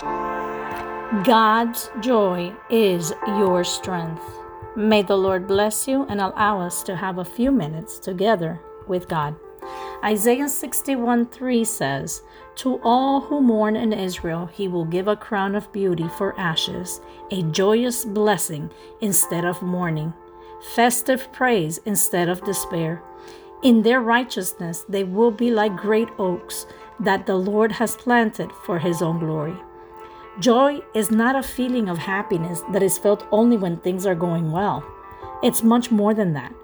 God's joy is your strength. May the Lord bless you and allow us to have a few minutes together with God. Isaiah 61 3 says, To all who mourn in Israel, he will give a crown of beauty for ashes, a joyous blessing instead of mourning, festive praise instead of despair. In their righteousness, they will be like great oaks that the Lord has planted for his own glory. Joy is not a feeling of happiness that is felt only when things are going well. It's much more than that.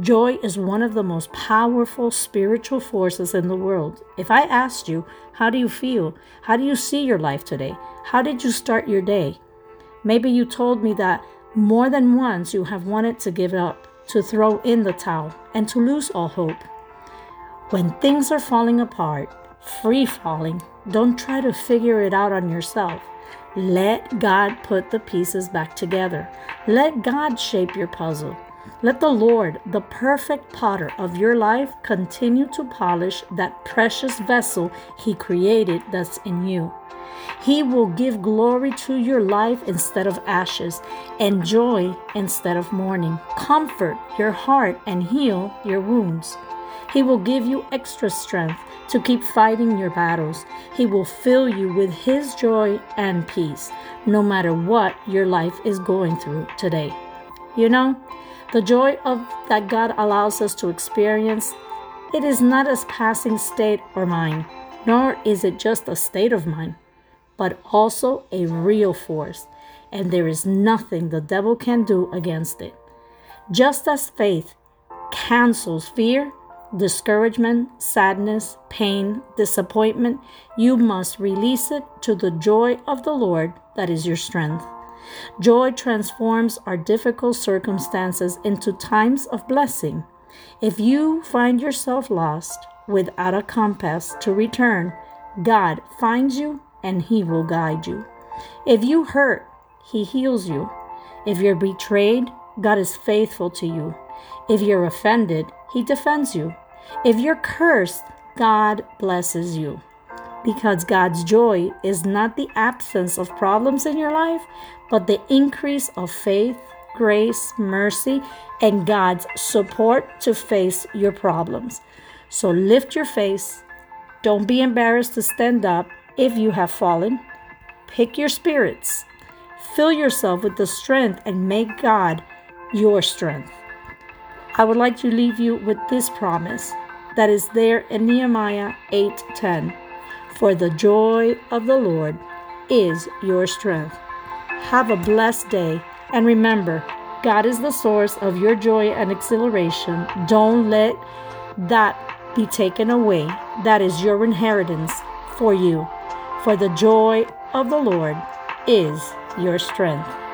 Joy is one of the most powerful spiritual forces in the world. If I asked you, how do you feel? How do you see your life today? How did you start your day? Maybe you told me that more than once you have wanted to give up, to throw in the towel, and to lose all hope. When things are falling apart, free falling, don't try to figure it out on yourself. Let God put the pieces back together. Let God shape your puzzle. Let the Lord, the perfect potter of your life, continue to polish that precious vessel He created that's in you. He will give glory to your life instead of ashes, and joy instead of mourning, comfort your heart, and heal your wounds. He will give you extra strength to keep fighting your battles. He will fill you with His joy and peace, no matter what your life is going through today. You know, the joy of that God allows us to experience, it is not a passing state or mind, nor is it just a state of mind, but also a real force, and there is nothing the devil can do against it. Just as faith cancels fear, discouragement, sadness, pain, disappointment, you must release it to the joy of the Lord that is your strength. Joy transforms our difficult circumstances into times of blessing. If you find yourself lost without a compass to return, God finds you and He will guide you. If you hurt, He heals you. If you're betrayed, God is faithful to you. If you're offended, He defends you. If you're cursed, God blesses you. Because God's joy is not the absence of problems in your life, but the increase of faith, grace, mercy, and God's support to face your problems. So lift your face. Don't be embarrassed to stand up if you have fallen. Pick your spirits. Fill yourself with the strength and make God your strength. I would like to leave you with this promise that is there in Nehemiah 8:10. For the joy of the Lord is your strength. Have a blessed day and remember, God is the source of your joy and exhilaration. Don't let that be taken away. That is your inheritance for you. For the joy of the Lord is your strength.